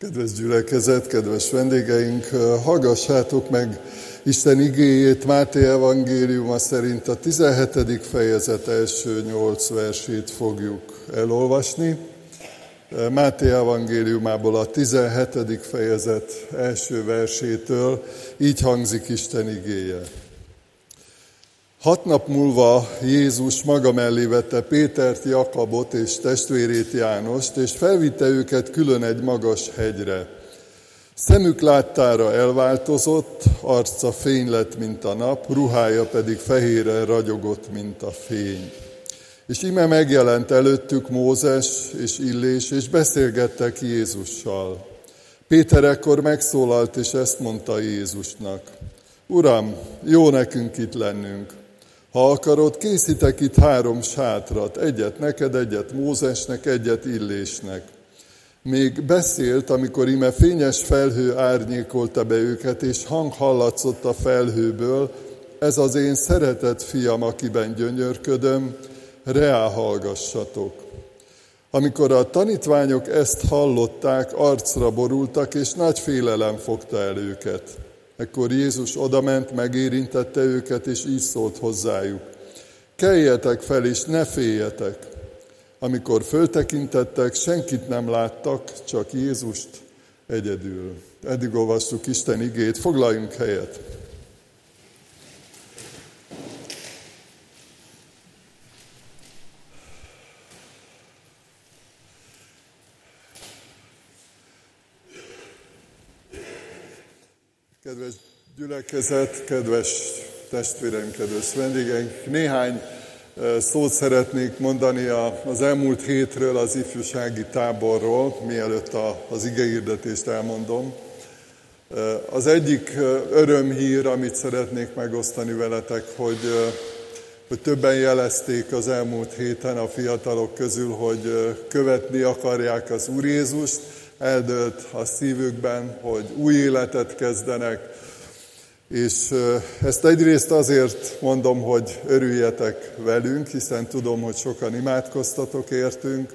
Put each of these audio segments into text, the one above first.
Kedves gyülekezet, kedves vendégeink, hallgassátok meg Isten igéjét Máté evangéliuma szerint a 17. fejezet első nyolc versét fogjuk elolvasni. Máté evangéliumából a 17. fejezet első versétől így hangzik Isten igéje. Hat nap múlva Jézus maga mellé vette Pétert, Jakabot és testvérét Jánost, és felvitte őket külön egy magas hegyre. Szemük láttára elváltozott, arca fény lett, mint a nap, ruhája pedig fehére ragyogott, mint a fény. És ime megjelent előttük Mózes és Illés, és beszélgettek Jézussal. Péter ekkor megszólalt, és ezt mondta Jézusnak. Uram, jó nekünk itt lennünk. Ha akarod, készítek itt három sátrat, egyet neked, egyet Mózesnek, egyet Illésnek. Még beszélt, amikor ime fényes felhő árnyékolta be őket, és hang hallatszott a felhőből, ez az én szeretett fiam, akiben gyönyörködöm, reá hallgassatok. Amikor a tanítványok ezt hallották, arcra borultak, és nagy félelem fogta el őket. Ekkor Jézus odament, megérintette őket, és így szólt hozzájuk. Keljetek fel, és ne féljetek. Amikor föltekintettek, senkit nem láttak, csak Jézust egyedül. Eddig olvastuk Isten igét, foglaljunk helyet. Kedves gyülekezet, kedves testvéreim, kedves vendégeink, néhány szót szeretnék mondani az elmúlt hétről, az ifjúsági táborról, mielőtt az igehirdetést elmondom. Az egyik örömhír, amit szeretnék megosztani veletek, hogy, hogy többen jelezték az elmúlt héten a fiatalok közül, hogy követni akarják az Úr Jézust, eldőlt a szívükben, hogy új életet kezdenek, és ezt egyrészt azért mondom, hogy örüljetek velünk, hiszen tudom, hogy sokan imádkoztatok értünk,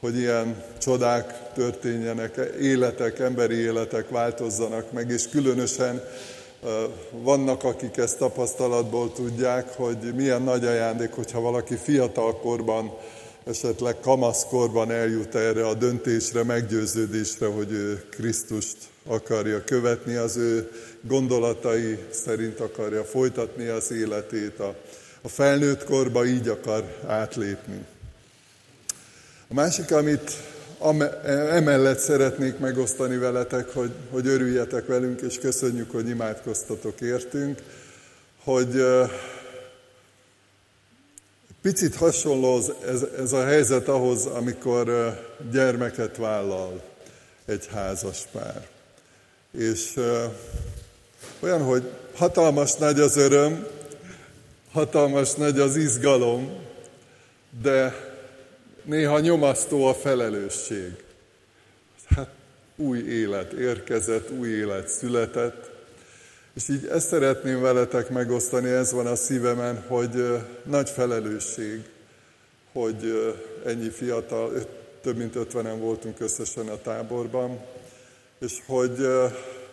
hogy ilyen csodák történjenek, életek, emberi életek változzanak meg, és különösen vannak, akik ezt tapasztalatból tudják, hogy milyen nagy ajándék, hogyha valaki fiatalkorban esetleg kamaszkorban eljut erre a döntésre, meggyőződésre, hogy ő Krisztust akarja követni, az ő gondolatai szerint akarja folytatni az életét, a, a felnőtt korba így akar átlépni. A másik, amit emellett szeretnék megosztani veletek, hogy, hogy örüljetek velünk, és köszönjük, hogy imádkoztatok értünk, hogy Picit hasonló ez, ez a helyzet ahhoz, amikor gyermeket vállal egy házas pár. És olyan, hogy hatalmas nagy az öröm, hatalmas nagy az izgalom, de néha nyomasztó a felelősség. Hát új élet érkezett, új élet született, és így ezt szeretném veletek megosztani, ez van a szívemen, hogy nagy felelősség, hogy ennyi fiatal, több mint ötvenen voltunk összesen a táborban, és hogy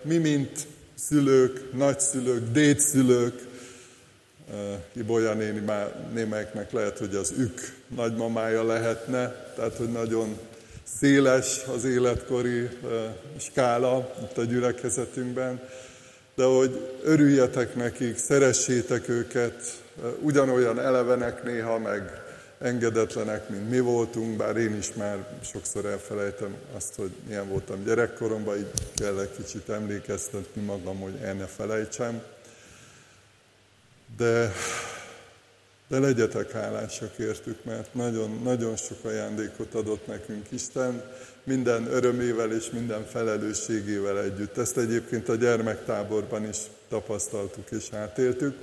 mi, mint szülők, nagyszülők, dédszülők, Ibolya néni némelyeknek lehet, hogy az ük nagymamája lehetne, tehát hogy nagyon széles az életkori skála itt a gyülekezetünkben, de hogy örüljetek nekik, szeressétek őket, ugyanolyan elevenek néha, meg engedetlenek, mint mi voltunk, bár én is már sokszor elfelejtem azt, hogy milyen voltam gyerekkoromban, így kell egy kicsit emlékeztetni magam, hogy el ne felejtsem. De, de legyetek hálásak értük, mert nagyon, nagyon sok ajándékot adott nekünk Isten, minden örömével és minden felelősségével együtt. Ezt egyébként a gyermektáborban is tapasztaltuk és átéltük.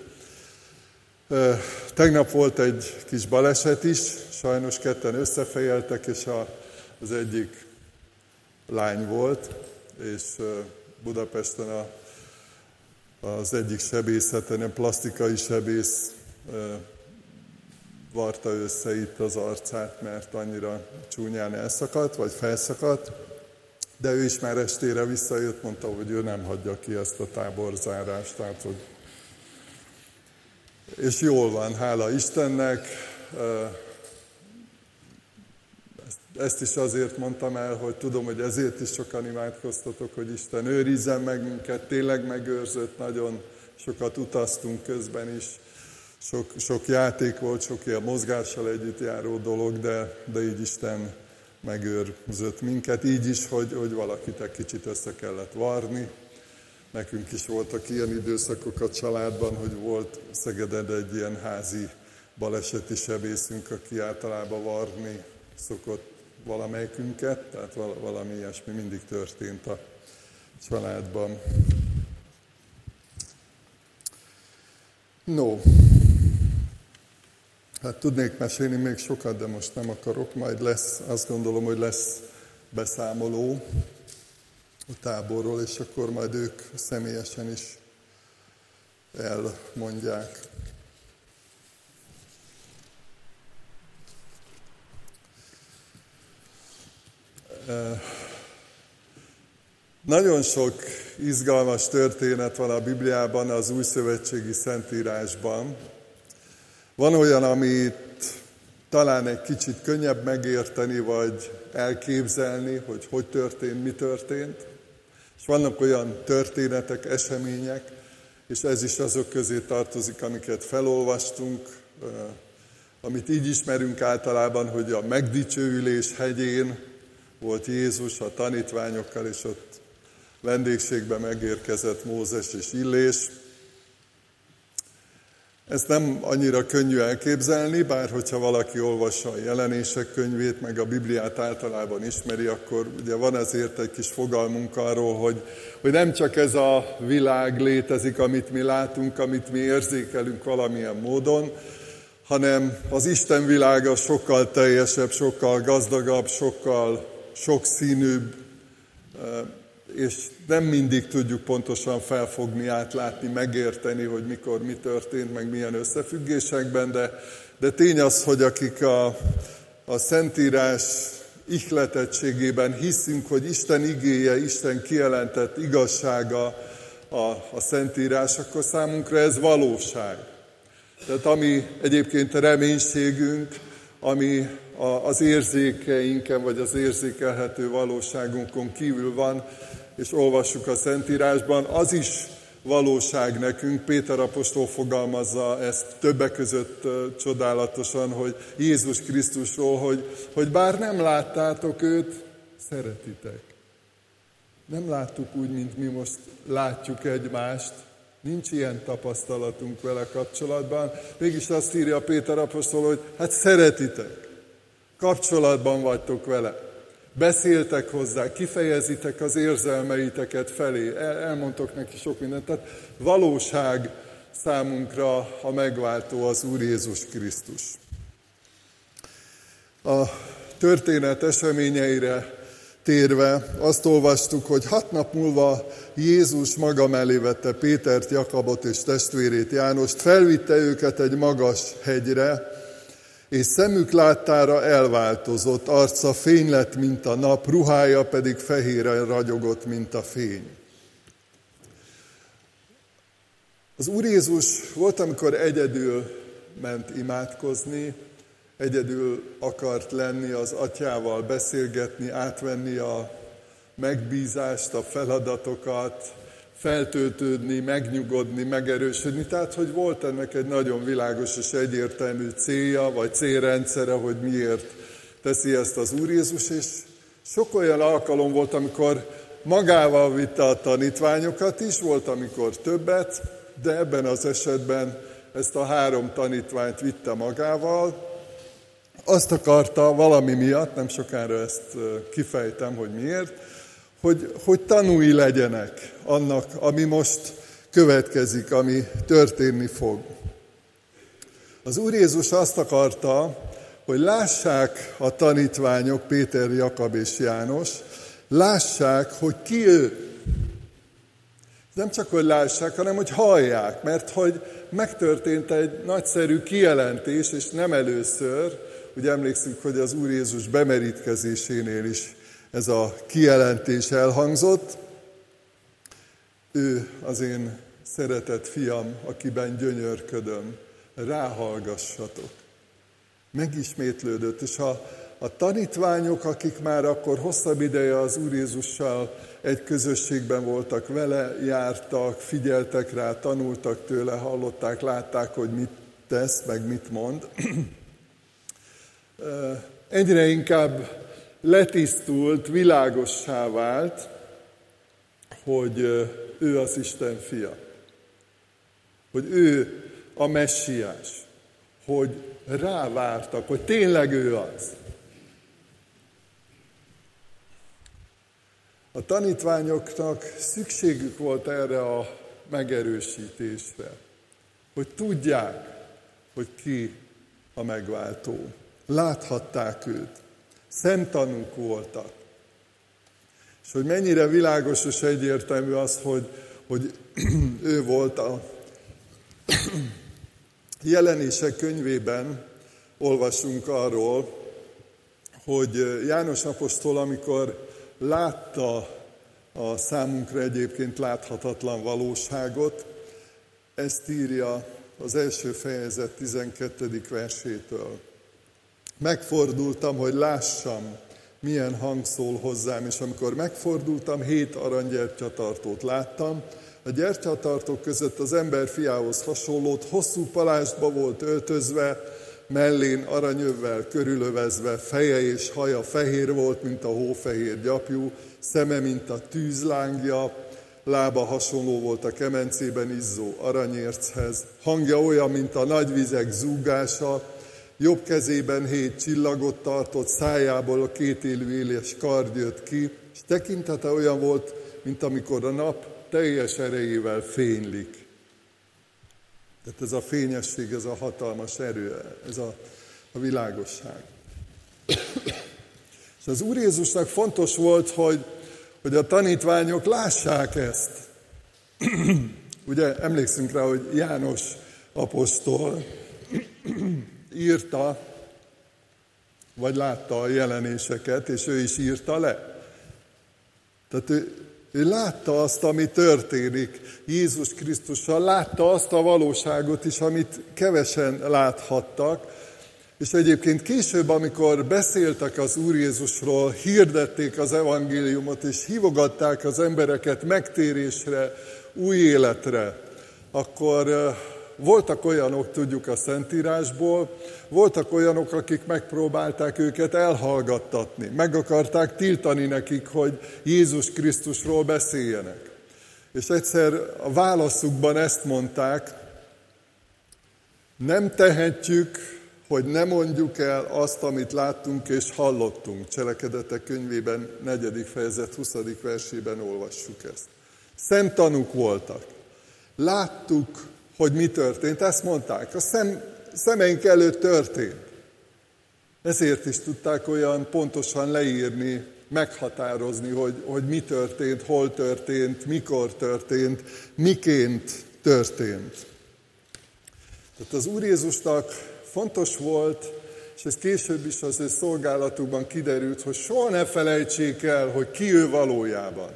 Tegnap volt egy kis baleset is, sajnos ketten összefejeltek, és az egyik lány volt, és Budapesten a, az egyik sebészeten, a plastikai sebész varta össze itt az arcát, mert annyira csúnyán elszakadt, vagy felszakadt. de ő is már estére visszajött, mondta, hogy ő nem hagyja ki ezt a táborzárást. Tehát, hogy... És jól van, hála Istennek. Ezt is azért mondtam el, hogy tudom, hogy ezért is sokan imádkoztatok, hogy Isten őrizzen meg minket, tényleg megőrzött, nagyon sokat utaztunk közben is, sok, sok játék volt, sok ilyen mozgással együtt járó dolog, de, de így Isten megőrzött minket, így is, hogy, hogy valakit egy kicsit össze kellett varni. Nekünk is voltak ilyen időszakok a családban, hogy volt Szegeden egy ilyen házi baleseti sebészünk, aki általában varni szokott valamelyikünket, tehát valami ilyesmi mindig történt a családban. No, hát tudnék mesélni még sokat, de most nem akarok, majd lesz, azt gondolom, hogy lesz beszámoló a táborról, és akkor majd ők személyesen is elmondják. Nagyon sok izgalmas történet van a Bibliában, az új szövetségi szentírásban. Van olyan, amit talán egy kicsit könnyebb megérteni, vagy elképzelni, hogy hogy történt, mi történt. És vannak olyan történetek, események, és ez is azok közé tartozik, amiket felolvastunk, amit így ismerünk általában, hogy a megdicsőülés hegyén volt Jézus a tanítványokkal, és ott vendégségbe megérkezett Mózes és Illés. Ezt nem annyira könnyű elképzelni, bár hogyha valaki olvassa a jelenések könyvét, meg a Bibliát általában ismeri, akkor ugye van azért egy kis fogalmunk arról, hogy, hogy nem csak ez a világ létezik, amit mi látunk, amit mi érzékelünk valamilyen módon, hanem az Isten világa sokkal teljesebb, sokkal gazdagabb, sokkal sokszínűbb, és nem mindig tudjuk pontosan felfogni, átlátni, megérteni, hogy mikor mi történt, meg milyen összefüggésekben, de, de tény az, hogy akik a, a Szentírás ihletettségében hiszünk, hogy Isten igéje, Isten kijelentett igazsága a, a Szentírás, akkor számunkra ez valóság. Tehát ami egyébként a reménységünk, ami az érzékeinken, vagy az érzékelhető valóságunkon kívül van, és olvassuk a Szentírásban, az is valóság nekünk. Péter apostol fogalmazza ezt többek között csodálatosan, hogy Jézus Krisztusról, hogy, hogy bár nem láttátok őt, szeretitek. Nem láttuk úgy, mint mi most látjuk egymást, Nincs ilyen tapasztalatunk vele kapcsolatban. Mégis azt írja Péter apostol, hogy hát szeretitek, kapcsolatban vagytok vele. Beszéltek hozzá, kifejezitek az érzelmeiteket felé, El, elmondtok neki sok mindent. Tehát valóság számunkra a megváltó az Úr Jézus Krisztus. A történet eseményeire térve azt olvastuk, hogy hat nap múlva Jézus maga mellé vette Pétert, Jakabot és testvérét Jánost, felvitte őket egy magas hegyre, és szemük láttára elváltozott, arca fény lett, mint a nap, ruhája pedig fehére ragyogott, mint a fény. Az Úr Jézus volt, amikor egyedül ment imádkozni, egyedül akart lenni az atyával, beszélgetni, átvenni a megbízást, a feladatokat, feltöltődni, megnyugodni, megerősödni. Tehát, hogy volt ennek egy nagyon világos és egyértelmű célja, vagy célrendszere, hogy miért teszi ezt az Úr Jézus, és sok olyan alkalom volt, amikor magával vitte a tanítványokat is, volt, amikor többet, de ebben az esetben ezt a három tanítványt vitte magával, azt akarta valami miatt, nem sokára ezt kifejtem, hogy miért, hogy, hogy tanúi legyenek annak, ami most következik, ami történni fog. Az Úr Jézus azt akarta, hogy lássák a tanítványok, Péter, Jakab és János, lássák, hogy ki ő. Nem csak, hogy lássák, hanem, hogy hallják, mert hogy megtörtént egy nagyszerű kijelentés, és nem először, Ugye emlékszünk, hogy az Úr Jézus bemerítkezésénél is ez a kijelentés elhangzott. Ő az én szeretett fiam, akiben gyönyörködöm, ráhallgassatok. Megismétlődött, és a, a tanítványok, akik már akkor hosszabb ideje az Úr Jézussal egy közösségben voltak vele, jártak, figyeltek rá, tanultak tőle, hallották, látták, hogy mit tesz, meg mit mond. Egyre inkább letisztult, világossá vált, hogy ő az Isten fia. Hogy ő a messiás. Hogy rávártak, hogy tényleg ő az. A tanítványoknak szükségük volt erre a megerősítésre, hogy tudják, hogy ki a megváltó. Láthatták őt, szemtanúk voltak. És hogy mennyire világos és egyértelmű az, hogy, hogy ő volt a jelenések könyvében, olvasunk arról, hogy János apostol, amikor látta a számunkra egyébként láthatatlan valóságot, ezt írja az első fejezet 12. versétől. Megfordultam, hogy lássam, milyen hang szól hozzám, és amikor megfordultam, hét aranygyertyatartót láttam, a gyertyatartók között az ember fiához hasonlót, hosszú palástba volt öltözve, mellén aranyövvel körülövezve, feje és haja fehér volt, mint a hófehér gyapjú, szeme, mint a tűzlángja, lába hasonló volt a kemencében izzó aranyérchez, hangja olyan, mint a nagy vizek zúgása, jobb kezében hét csillagot tartott, szájából a két élő éles kard jött ki, és tekintete olyan volt, mint amikor a nap teljes erejével fénylik. Tehát ez a fényesség, ez a hatalmas erő, ez a, a világosság. És az Úr Jézusnak fontos volt, hogy, hogy a tanítványok lássák ezt. Ugye emlékszünk rá, hogy János apostol írta, vagy látta a jelenéseket, és ő is írta le. Tehát ő, ő látta azt, ami történik Jézus Krisztussal, látta azt a valóságot is, amit kevesen láthattak, és egyébként később, amikor beszéltek az Úr Jézusról, hirdették az evangéliumot, és hívogatták az embereket megtérésre, új életre, akkor voltak olyanok, tudjuk a Szentírásból, voltak olyanok, akik megpróbálták őket elhallgattatni, meg akarták tiltani nekik, hogy Jézus Krisztusról beszéljenek. És egyszer a válaszukban ezt mondták, nem tehetjük, hogy ne mondjuk el azt, amit láttunk és hallottunk. Cselekedetek könyvében, negyedik fejezet, 20. versében olvassuk ezt. Szent tanúk voltak. Láttuk, hogy mi történt. Ezt mondták. A szem, szemeink előtt történt. Ezért is tudták olyan pontosan leírni, meghatározni, hogy, hogy mi történt, hol történt, mikor történt, miként történt. Tehát az Úr Jézusnak fontos volt, és ez később is az ő szolgálatukban kiderült, hogy soha ne felejtsék el, hogy ki ő valójában.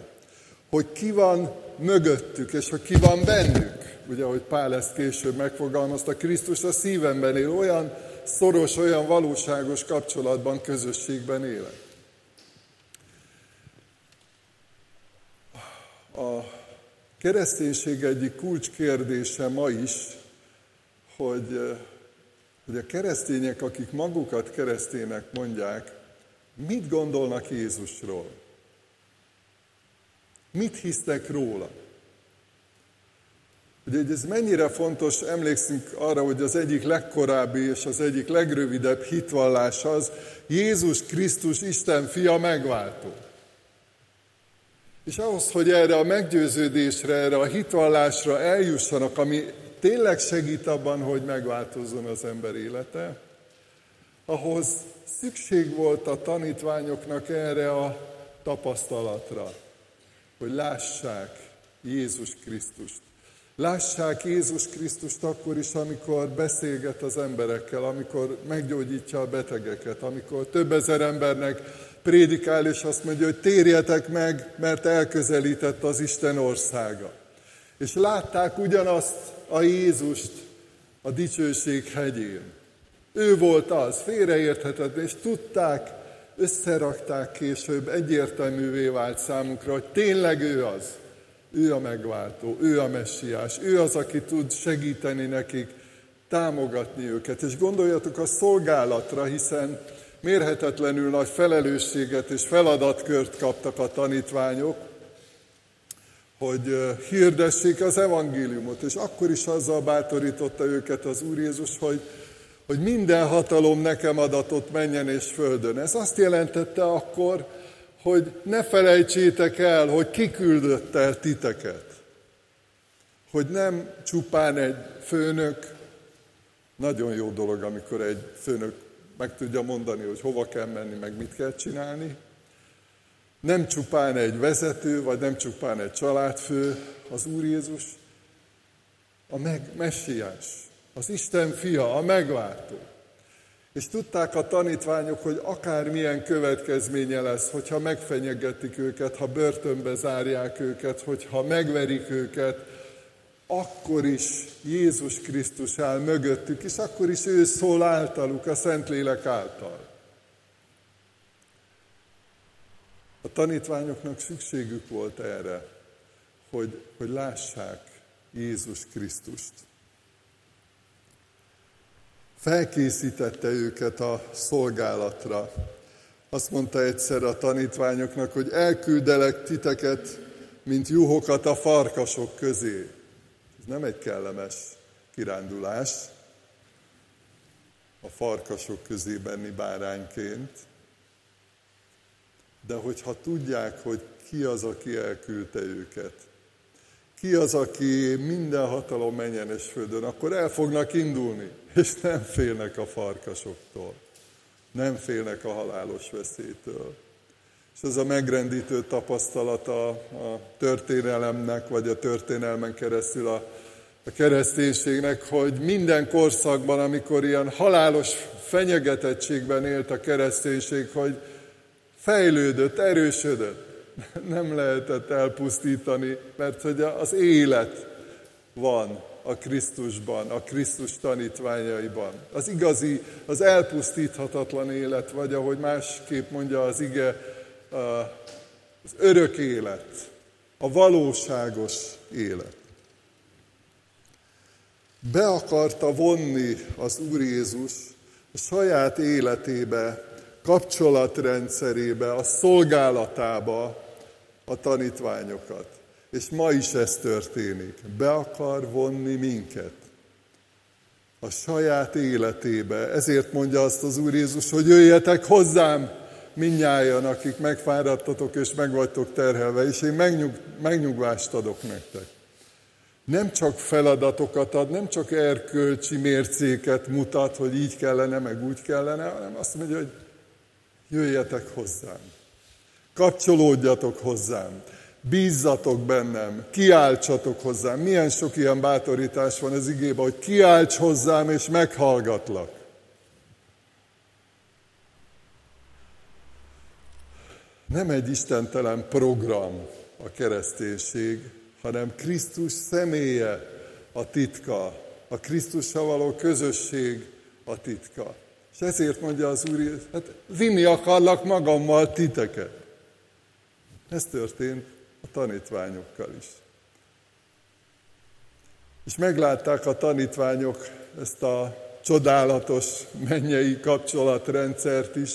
Hogy ki van mögöttük, és hogy ki van bennük ugye, ahogy Pál ezt később megfogalmazta, Krisztus a szívemben él, olyan szoros, olyan valóságos kapcsolatban, közösségben élek. A kereszténység egyik kulcskérdése ma is, hogy, hogy a keresztények, akik magukat kereszténynek mondják, mit gondolnak Jézusról? Mit hisznek róla? Ugye ez mennyire fontos, emlékszünk arra, hogy az egyik legkorábbi és az egyik legrövidebb hitvallás az, Jézus Krisztus Isten fia megváltó. És ahhoz, hogy erre a meggyőződésre, erre a hitvallásra eljussanak, ami tényleg segít abban, hogy megváltozzon az ember élete, ahhoz szükség volt a tanítványoknak erre a tapasztalatra, hogy lássák Jézus Krisztust. Lássák Jézus Krisztust akkor is, amikor beszélget az emberekkel, amikor meggyógyítja a betegeket, amikor több ezer embernek prédikál, és azt mondja, hogy térjetek meg, mert elközelített az Isten országa. És látták ugyanazt a Jézust a dicsőség hegyén. Ő volt az, félreérthetetlen, és tudták, összerakták később, egyértelművé vált számukra, hogy tényleg ő az. Ő a megváltó, ő a messiás, ő az, aki tud segíteni nekik, támogatni őket. És gondoljatok a szolgálatra, hiszen mérhetetlenül nagy felelősséget és feladatkört kaptak a tanítványok, hogy hirdessék az evangéliumot, és akkor is azzal bátorította őket az Úr Jézus, hogy, hogy minden hatalom nekem adatot menjen és földön. Ez azt jelentette akkor, hogy ne felejtsétek el, hogy kiküldött el titeket. Hogy nem csupán egy főnök, nagyon jó dolog, amikor egy főnök meg tudja mondani, hogy hova kell menni, meg mit kell csinálni. Nem csupán egy vezető, vagy nem csupán egy családfő, az Úr Jézus, a meg, messiás, az Isten fia, a megváltó. És tudták a tanítványok, hogy akármilyen következménye lesz, hogyha megfenyegetik őket, ha börtönbe zárják őket, hogyha megverik őket, akkor is Jézus Krisztus áll mögöttük, és akkor is ő szól általuk, a Szentlélek által. A tanítványoknak szükségük volt erre, hogy, hogy lássák Jézus Krisztust. Felkészítette őket a szolgálatra. Azt mondta egyszer a tanítványoknak, hogy elküldelek titeket, mint juhokat a farkasok közé. Ez nem egy kellemes kirándulás, a farkasok közé benni bárányként, de hogyha tudják, hogy ki az, aki elküldte őket, ki az, aki minden hatalom menjen és földön, akkor el fognak indulni, és nem félnek a farkasoktól, nem félnek a halálos veszélytől. És ez a megrendítő tapasztalata a történelemnek, vagy a történelmen keresztül a, a kereszténységnek, hogy minden korszakban, amikor ilyen halálos fenyegetettségben élt a kereszténység, hogy fejlődött, erősödött. Nem lehetett elpusztítani, mert hogy az élet van a Krisztusban, a Krisztus tanítványaiban. Az igazi, az elpusztíthatatlan élet, vagy ahogy másképp mondja az ige, az örök élet, a valóságos élet. Be akarta vonni az Úr Jézus a saját életébe kapcsolatrendszerébe, a szolgálatába a tanítványokat. És ma is ez történik. Be akar vonni minket a saját életébe. Ezért mondja azt az Úr Jézus, hogy jöjjetek hozzám, minnyáján, akik megfáradtatok és meg vagytok terhelve, és én megnyug, megnyugvást adok nektek. Nem csak feladatokat ad, nem csak erkölcsi mércéket mutat, hogy így kellene, meg úgy kellene, hanem azt mondja, hogy jöjjetek hozzám. Kapcsolódjatok hozzám. Bízzatok bennem, kiáltsatok hozzám. Milyen sok ilyen bátorítás van az igében, hogy kiálts hozzám, és meghallgatlak. Nem egy istentelen program a kereszténység, hanem Krisztus személye a titka, a Krisztussal való közösség a titka. És ezért mondja az Úr, hát vinni akarlak magammal titeket. Ez történt a tanítványokkal is. És meglátták a tanítványok ezt a csodálatos mennyei kapcsolatrendszert is,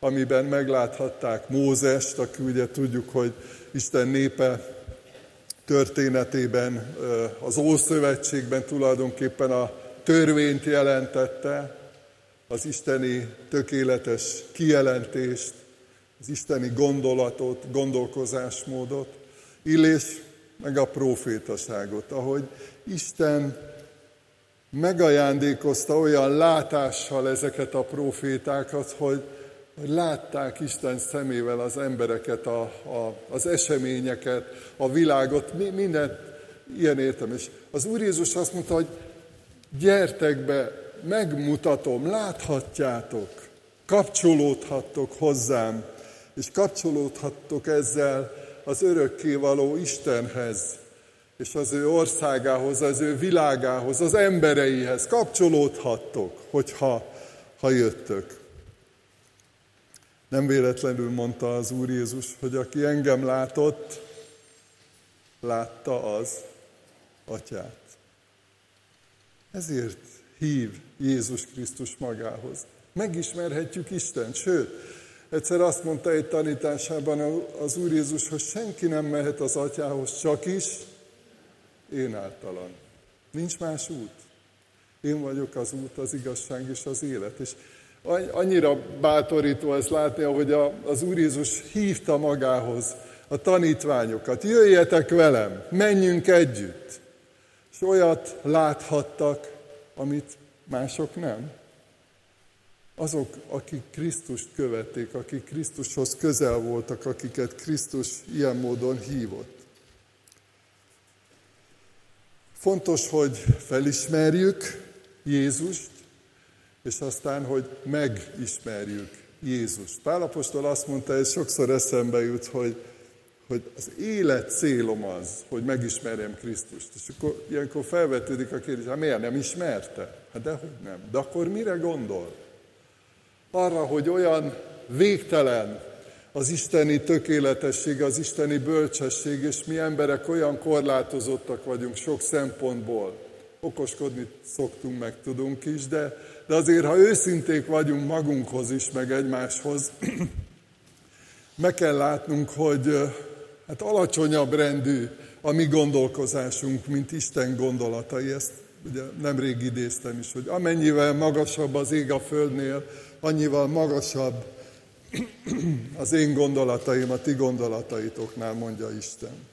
amiben megláthatták Mózest, aki ugye tudjuk, hogy Isten népe történetében, az Ószövetségben tulajdonképpen a törvényt jelentette, az isteni tökéletes kijelentést, az isteni gondolatot, gondolkozásmódot, illés meg a profétaságot, ahogy Isten megajándékozta olyan látással ezeket a profétákat, hogy, hogy látták Isten szemével az embereket, a, a, az eseményeket, a világot, minden ilyen értem. És az Úr Jézus azt mondta, hogy gyertek be, megmutatom, láthatjátok, kapcsolódhattok hozzám, és kapcsolódhattok ezzel az örökkévaló Istenhez, és az ő országához, az ő világához, az embereihez kapcsolódhattok, hogyha ha jöttök. Nem véletlenül mondta az Úr Jézus, hogy aki engem látott, látta az atyát. Ezért hív Jézus Krisztus magához. Megismerhetjük Isten, sőt, egyszer azt mondta egy tanításában az Úr Jézus, hogy senki nem mehet az atyához, csak is én általam. Nincs más út. Én vagyok az út, az igazság és az élet. És annyira bátorító ezt látni, ahogy az Úr Jézus hívta magához a tanítványokat. Jöjjetek velem, menjünk együtt. És olyat láthattak, amit mások nem. Azok, akik Krisztust követték, akik Krisztushoz közel voltak, akiket Krisztus ilyen módon hívott. Fontos, hogy felismerjük Jézust, és aztán, hogy megismerjük Jézust. Pálapostól azt mondta, ez sokszor eszembe jut, hogy, hogy az élet célom az, hogy megismerjem Krisztust. És akkor ilyenkor felvetődik a kérdés, hát miért nem ismerte? Hát dehogy nem. De akkor mire gondol? Arra, hogy olyan végtelen az isteni tökéletesség, az isteni bölcsesség, és mi emberek olyan korlátozottak vagyunk sok szempontból. Okoskodni szoktunk, meg tudunk is, de, de azért, ha őszinték vagyunk magunkhoz is, meg egymáshoz, meg kell látnunk, hogy hát alacsonyabb rendű a mi gondolkozásunk, mint Isten gondolatai. Ezt ugye nemrég idéztem is, hogy amennyivel magasabb az ég a földnél, annyival magasabb az én gondolataim a ti gondolataitoknál, mondja Isten.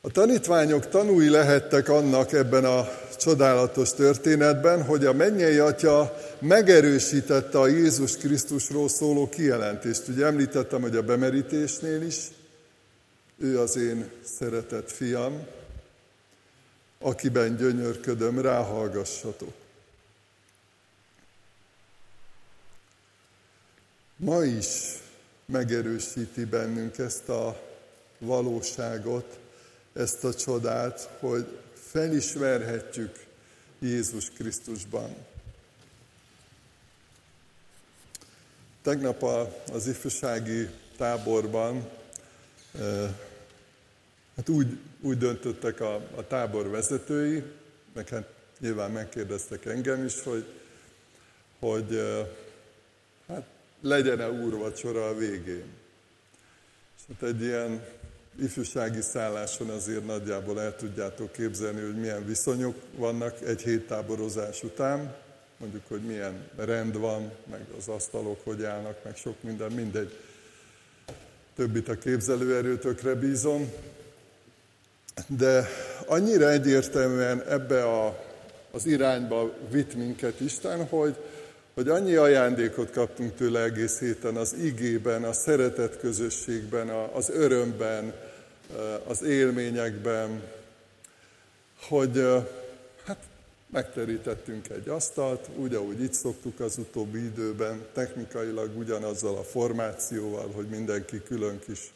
A tanítványok tanúi lehettek annak ebben a csodálatos történetben, hogy a mennyei atya megerősítette a Jézus Krisztusról szóló kijelentést. Ugye említettem, hogy a bemerítésnél is, ő az én szeretett fiam, akiben gyönyörködöm, ráhallgassatok. Ma is megerősíti bennünk ezt a valóságot, ezt a csodát, hogy felismerhetjük Jézus Krisztusban. Tegnap az ifjúsági táborban hát úgy, úgy döntöttek a, a tábor vezetői, meg hát nyilván megkérdeztek engem is, hogy, hogy hát legyen-e úrvacsora a végén. És hát egy ilyen ifjúsági szálláson azért nagyjából el tudjátok képzelni, hogy milyen viszonyok vannak egy hét táborozás után, mondjuk, hogy milyen rend van, meg az asztalok hogy állnak, meg sok minden, mindegy. Többit a képzelőerőtökre bízom. De annyira egyértelműen ebbe a, az irányba vitt minket Isten, hogy, hogy annyi ajándékot kaptunk tőle egész héten az igében, a szeretet közösségben, az örömben, az élményekben, hogy hát megterítettünk egy asztalt, úgy, ahogy itt szoktuk az utóbbi időben, technikailag ugyanazzal a formációval, hogy mindenki külön kis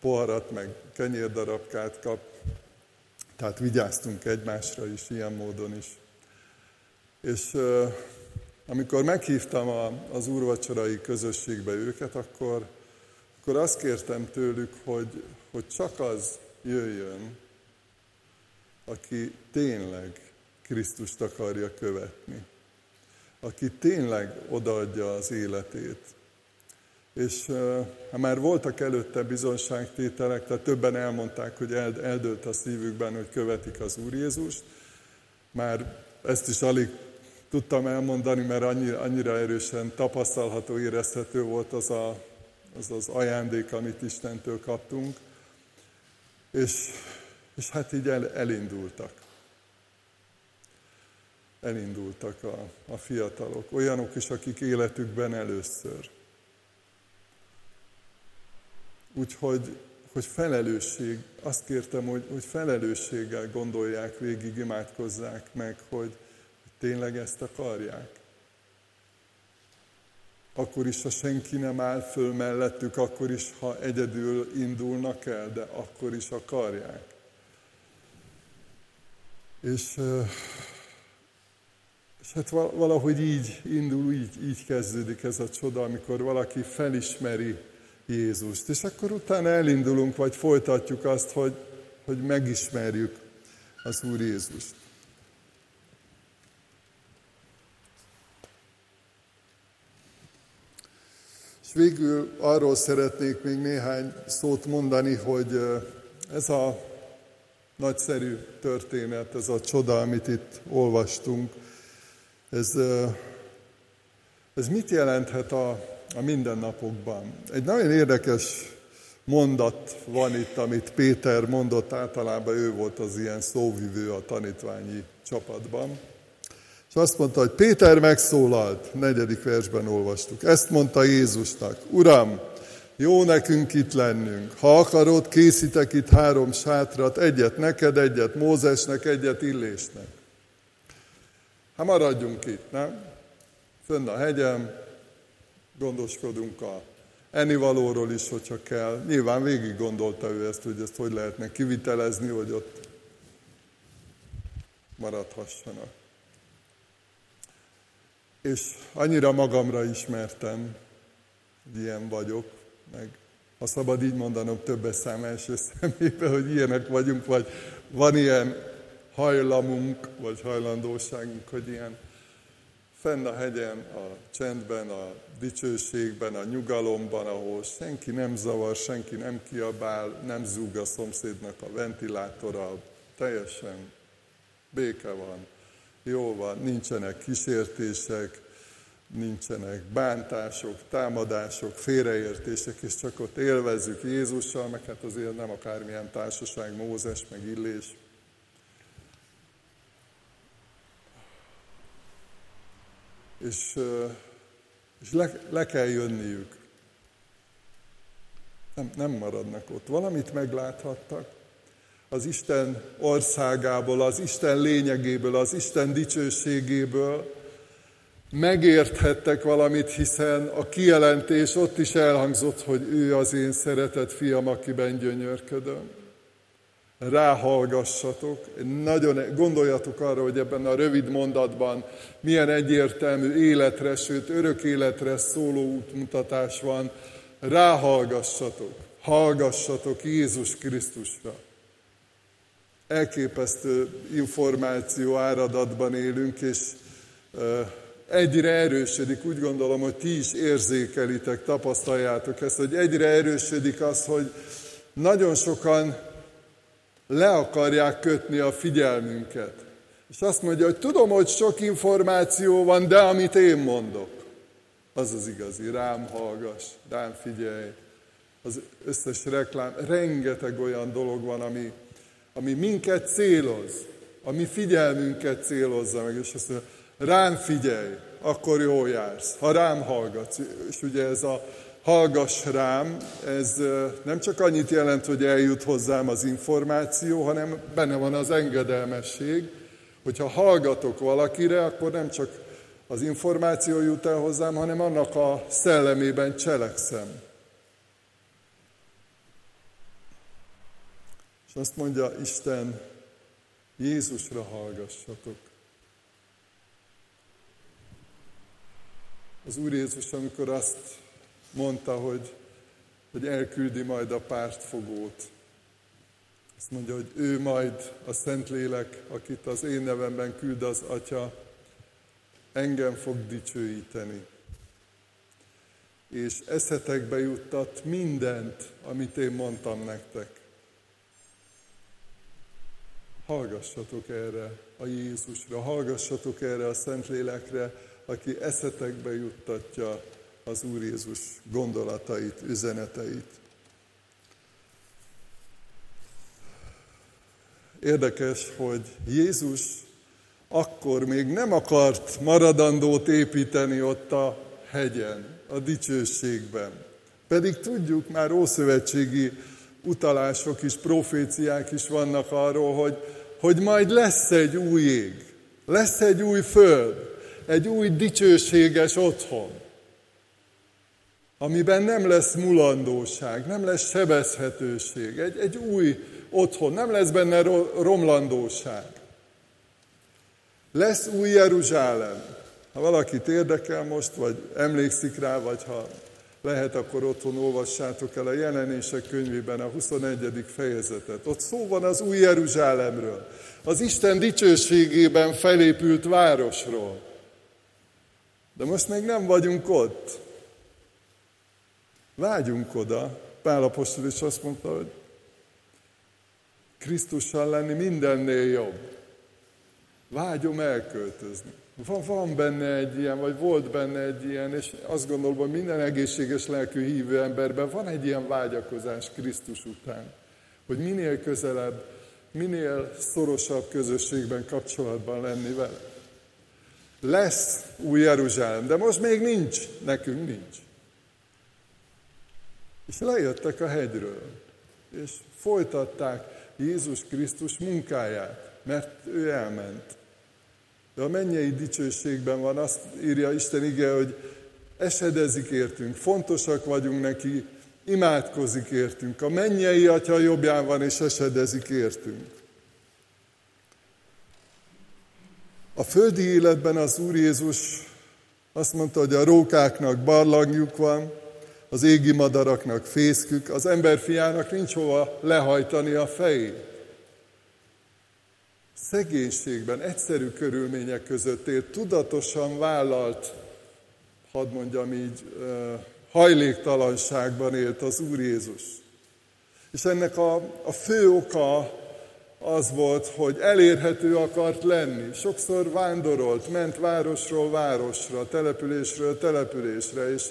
poharat, meg kenyérdarabkát kap. Tehát vigyáztunk egymásra is, ilyen módon is. És amikor meghívtam az úrvacsorai közösségbe őket, akkor, akkor azt kértem tőlük, hogy, hogy csak az jöjjön, aki tényleg Krisztust akarja követni. Aki tényleg odaadja az életét. És ha már voltak előtte bizonságtételek, tehát többen elmondták, hogy eldőlt a szívükben, hogy követik az Úr Jézust, már ezt is alig tudtam elmondani, mert annyira, annyira erősen tapasztalható, érezhető volt az, a, az az ajándék, amit Istentől kaptunk. És, és hát így el, elindultak. Elindultak a, a fiatalok, olyanok is, akik életükben először. Úgyhogy hogy felelősség, azt kértem, hogy, hogy felelősséggel gondolják végig, imádkozzák meg, hogy, Tényleg ezt akarják? akkor is, ha senki nem áll föl mellettük, akkor is, ha egyedül indulnak el, de akkor is akarják. És, és hát valahogy így indul, így, így kezdődik ez a csoda, amikor valaki felismeri Jézust. És akkor utána elindulunk, vagy folytatjuk azt, hogy, hogy megismerjük az Úr Jézust. És végül arról szeretnék még néhány szót mondani, hogy ez a nagyszerű történet, ez a csoda, amit itt olvastunk, ez, ez mit jelenthet a, a mindennapokban? Egy nagyon érdekes mondat van itt, amit Péter mondott, általában ő volt az ilyen szóvivő a tanítványi csapatban. És azt mondta, hogy Péter megszólalt, negyedik versben olvastuk. Ezt mondta Jézusnak, Uram, jó nekünk itt lennünk. Ha akarod, készítek itt három sátrat, egyet neked, egyet Mózesnek, egyet Illésnek. Hát maradjunk itt, nem? Fönn a hegyem, gondoskodunk a ennivalóról is, hogyha kell. Nyilván végig gondolta ő ezt, hogy ezt hogy lehetne kivitelezni, hogy ott maradhassanak. És annyira magamra ismertem, hogy ilyen vagyok, meg ha szabad így mondanom többes szám első szemébe, hogy ilyenek vagyunk, vagy van ilyen hajlamunk, vagy hajlandóságunk, hogy ilyen fenn a hegyen, a csendben, a dicsőségben, a nyugalomban, ahol senki nem zavar, senki nem kiabál, nem zúg a szomszédnak a ventilátora, teljesen béke van, jó van, nincsenek kísértések, nincsenek bántások, támadások, félreértések, és csak ott élvezzük Jézussal, meg hát azért nem akármilyen társaság, Mózes, meg Illés. És, és le, le kell jönniük. Nem, nem maradnak ott. Valamit megláthattak. Az Isten országából, az Isten lényegéből, az Isten dicsőségéből, megérthettek valamit, hiszen a kijelentés ott is elhangzott, hogy ő az én szeretett fiam, akiben gyönyörködöm. Ráhallgassatok, nagyon gondoljatok arra, hogy ebben a rövid mondatban milyen egyértelmű életre, sőt örök életre szóló útmutatás van. Ráhallgassatok, hallgassatok Jézus Krisztusra. Elképesztő információ áradatban élünk, és egyre erősödik, úgy gondolom, hogy ti is érzékelitek, tapasztaljátok ezt, hogy egyre erősödik az, hogy nagyon sokan le akarják kötni a figyelmünket. És azt mondja, hogy tudom, hogy sok információ van, de amit én mondok, az az igazi. Rám hallgass, rám figyelj. Az összes reklám, rengeteg olyan dolog van, ami, ami minket céloz, ami figyelmünket célozza meg, és azt mondja, rám figyelj, akkor jól jársz, ha rám hallgatsz. És ugye ez a hallgass rám, ez nem csak annyit jelent, hogy eljut hozzám az információ, hanem benne van az engedelmesség, hogyha hallgatok valakire, akkor nem csak az információ jut el hozzám, hanem annak a szellemében cselekszem. És azt mondja Isten, Jézusra hallgassatok. az Úr Jézus, amikor azt mondta, hogy, hogy elküldi majd a pártfogót. Azt mondja, hogy ő majd a Szentlélek, akit az én nevemben küld az Atya, engem fog dicsőíteni. És eszetekbe juttat mindent, amit én mondtam nektek. Hallgassatok erre a Jézusra, hallgassatok erre a Szentlélekre, aki eszetekbe juttatja az Úr Jézus gondolatait, üzeneteit. Érdekes, hogy Jézus akkor még nem akart maradandót építeni ott a hegyen, a dicsőségben. Pedig tudjuk, már ószövetségi utalások is, proféciák is vannak arról, hogy, hogy majd lesz egy új ég, lesz egy új föld, egy új dicsőséges otthon. amiben nem lesz mulandóság, nem lesz sebezhetőség, egy, egy új otthon, nem lesz benne romlandóság. Lesz új Jeruzsálem. Ha valakit érdekel most, vagy emlékszik rá, vagy ha lehet, akkor otthon olvassátok el a jelenések könyvében a 21. fejezetet. Ott szó van az új Jeruzsálemről, az Isten dicsőségében felépült városról. De most még nem vagyunk ott. Vágyunk oda. Pál apostol is azt mondta, hogy Krisztussal lenni mindennél jobb. Vágyom elköltözni. Van, van benne egy ilyen, vagy volt benne egy ilyen, és azt gondolom, hogy minden egészséges lelkű hívő emberben van egy ilyen vágyakozás Krisztus után, hogy minél közelebb, minél szorosabb közösségben, kapcsolatban lenni vele. Lesz új Jeruzsálem, de most még nincs, nekünk nincs. És lejöttek a hegyről, és folytatták Jézus Krisztus munkáját, mert ő elment. De a mennyei dicsőségben van, azt írja Isten ige, hogy esedezik értünk, fontosak vagyunk neki, imádkozik értünk. A mennyei atya jobbján van, és esedezik értünk. A földi életben az Úr Jézus azt mondta, hogy a rókáknak barlangjuk van, az égi madaraknak fészkük, az emberfiának nincs hova lehajtani a fejét. Szegénységben, egyszerű körülmények között élt, tudatosan vállalt, hadd mondjam így, hajléktalanságban élt az Úr Jézus. És ennek a, a fő oka az volt, hogy elérhető akart lenni. Sokszor vándorolt, ment városról városra, településről településre, és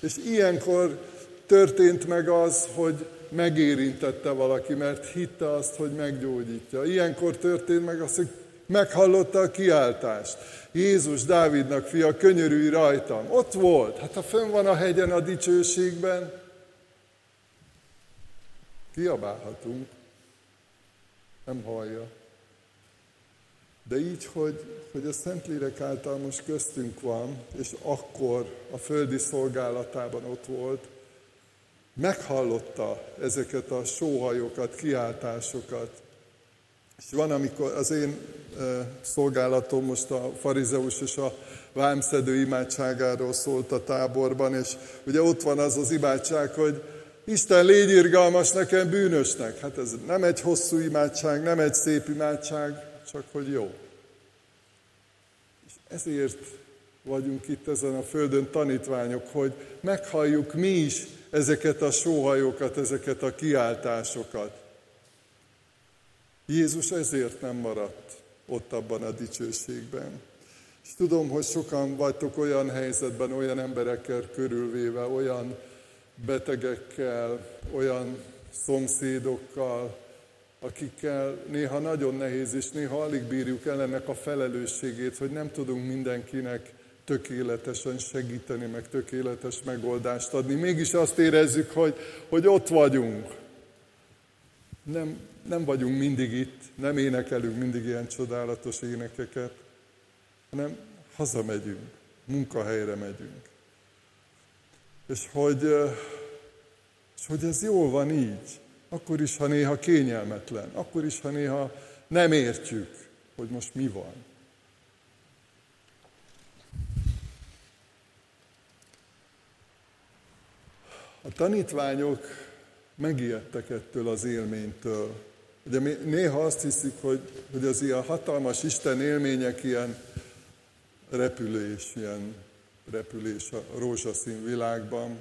és ilyenkor történt meg az, hogy megérintette valaki, mert hitte azt, hogy meggyógyítja. Ilyenkor történt meg az, hogy meghallotta a kiáltást. Jézus, Dávidnak fia, könyörülj rajtam. Ott volt. Hát ha fönn van a hegyen a dicsőségben, kiabálhatunk. Nem hallja. De így, hogy, hogy a Szentlélek által most köztünk van, és akkor a földi szolgálatában ott volt, meghallotta ezeket a sóhajokat, kiáltásokat. És van, amikor az én szolgálatom most a farizeus és a vámszedő imádságáról szólt a táborban, és ugye ott van az az imádság, hogy Isten légy irgalmas nekem bűnösnek. Hát ez nem egy hosszú imádság, nem egy szép imádság, csak hogy jó. És ezért vagyunk itt ezen a földön tanítványok, hogy meghalljuk mi is ezeket a sóhajokat, ezeket a kiáltásokat. Jézus ezért nem maradt ott abban a dicsőségben. És tudom, hogy sokan vagytok olyan helyzetben, olyan emberekkel körülvéve, olyan betegekkel, olyan szomszédokkal, akikkel néha nagyon nehéz, és néha alig bírjuk el ennek a felelősségét, hogy nem tudunk mindenkinek tökéletesen segíteni, meg tökéletes megoldást adni. Mégis azt érezzük, hogy, hogy ott vagyunk. Nem, nem vagyunk mindig itt, nem énekelünk mindig ilyen csodálatos énekeket, hanem hazamegyünk, munkahelyre megyünk. És hogy, és hogy ez jól van így. Akkor is, ha néha kényelmetlen, akkor is, ha néha nem értjük, hogy most mi van. A tanítványok megijedtek ettől az élménytől. Ugye mi néha azt hiszik, hogy, hogy az ilyen hatalmas Isten élmények ilyen repülés, ilyen repülés a rózsaszín világban,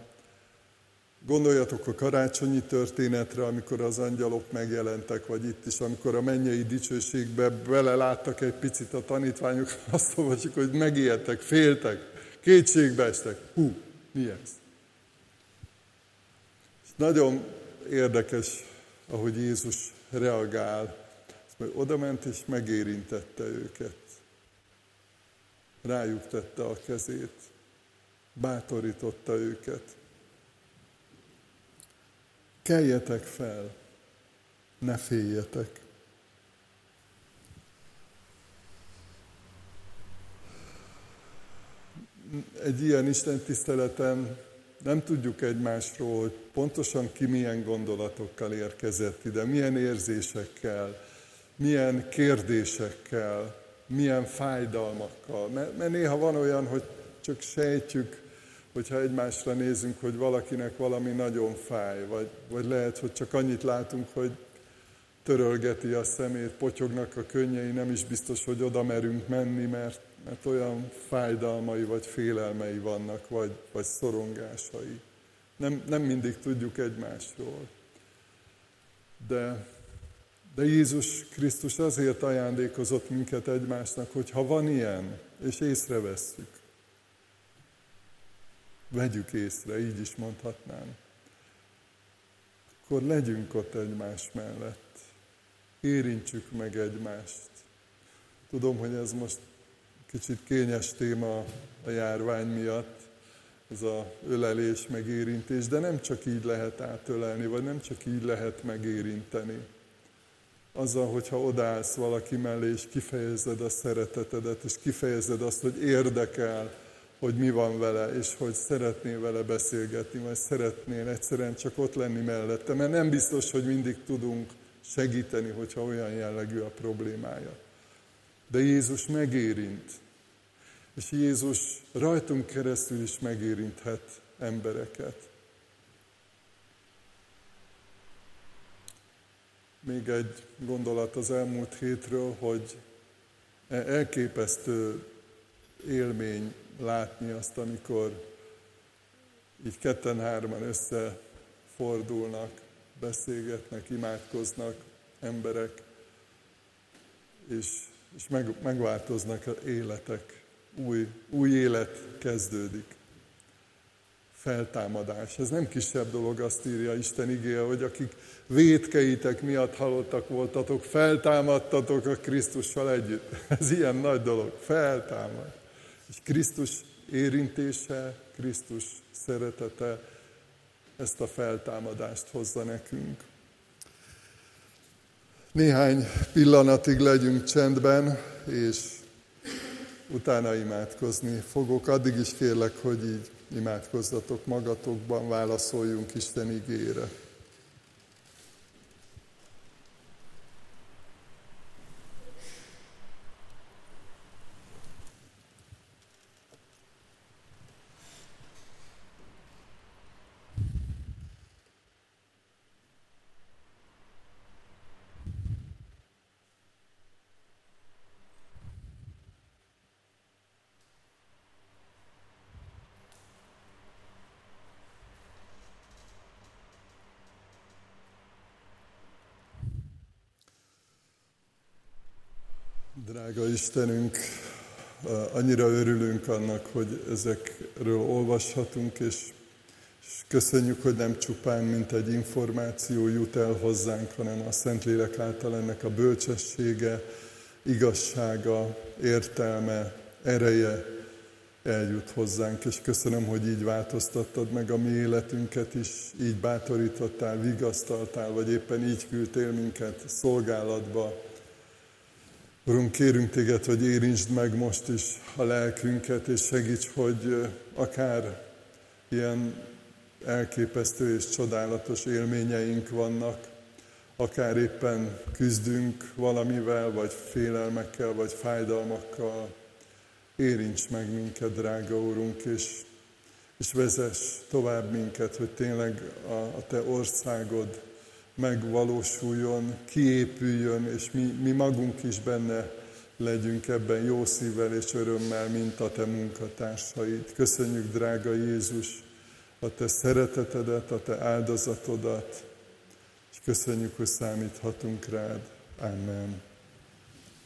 Gondoljatok a karácsonyi történetre, amikor az angyalok megjelentek, vagy itt is, amikor a mennyei dicsőségbe beleláttak egy picit a tanítványok, azt olvasjuk, hogy megijedtek, féltek, kétségbeestek. Hú, mi ez? Nagyon érdekes, ahogy Jézus reagál. Oda ment és megérintette őket. Rájuk tette a kezét. Bátorította őket. Keljetek fel, ne féljetek. Egy ilyen Isten tiszteleten nem tudjuk egymásról, hogy pontosan ki milyen gondolatokkal érkezett ide, milyen érzésekkel, milyen kérdésekkel, milyen fájdalmakkal. Mert, mert néha van olyan, hogy csak sejtjük, hogyha egymásra nézünk, hogy valakinek valami nagyon fáj, vagy, vagy lehet, hogy csak annyit látunk, hogy törölgeti a szemét, potyognak a könnyei, nem is biztos, hogy oda merünk menni, mert, mert olyan fájdalmai vagy félelmei vannak, vagy, vagy szorongásai. Nem, nem mindig tudjuk egymásról. De, de Jézus Krisztus azért ajándékozott minket egymásnak, hogy ha van ilyen, és észrevesszük, vegyük észre, így is mondhatnám, akkor legyünk ott egymás mellett érintsük meg egymást. Tudom, hogy ez most kicsit kényes téma a járvány miatt, ez a ölelés, megérintés, de nem csak így lehet átölelni, vagy nem csak így lehet megérinteni. Azzal, hogyha odállsz valaki mellé, és kifejezed a szeretetedet, és kifejezed azt, hogy érdekel, hogy mi van vele, és hogy szeretnél vele beszélgetni, vagy szeretnél egyszerűen csak ott lenni mellette, mert nem biztos, hogy mindig tudunk segíteni, hogyha olyan jellegű a problémája. De Jézus megérint, és Jézus rajtunk keresztül is megérinthet embereket. Még egy gondolat az elmúlt hétről, hogy e- elképesztő élmény látni azt, amikor így ketten-hárman összefordulnak, beszélgetnek, imádkoznak emberek, és, és meg, megváltoznak az életek. Új, új élet kezdődik. Feltámadás. Ez nem kisebb dolog, azt írja Isten igéje, hogy akik vétkeitek miatt halottak voltatok, feltámadtatok a Krisztussal együtt. Ez ilyen nagy dolog. Feltámad. És Krisztus érintése, Krisztus szeretete ezt a feltámadást hozza nekünk. Néhány pillanatig legyünk csendben, és utána imádkozni fogok. Addig is kérlek, hogy így imádkozzatok magatokban, válaszoljunk Isten igére. Drága Istenünk, annyira örülünk annak, hogy ezekről olvashatunk, és, köszönjük, hogy nem csupán, mint egy információ jut el hozzánk, hanem a Szentlélek által ennek a bölcsessége, igazsága, értelme, ereje eljut hozzánk, és köszönöm, hogy így változtattad meg a mi életünket is, így bátorítottál, vigasztaltál, vagy éppen így küldtél minket szolgálatba, Urunk, kérünk téged, hogy érintsd meg most is a lelkünket, és segíts, hogy akár ilyen elképesztő és csodálatos élményeink vannak, akár éppen küzdünk valamivel, vagy félelmekkel, vagy fájdalmakkal, érints meg minket, drága Úrunk, és, és vezess tovább minket, hogy tényleg a, a Te országod megvalósuljon, kiépüljön, és mi, mi magunk is benne legyünk ebben jó szívvel és örömmel, mint a Te munkatársaid. Köszönjük, drága Jézus, a Te szeretetedet, a Te áldozatodat, és köszönjük, hogy számíthatunk rád. Amen.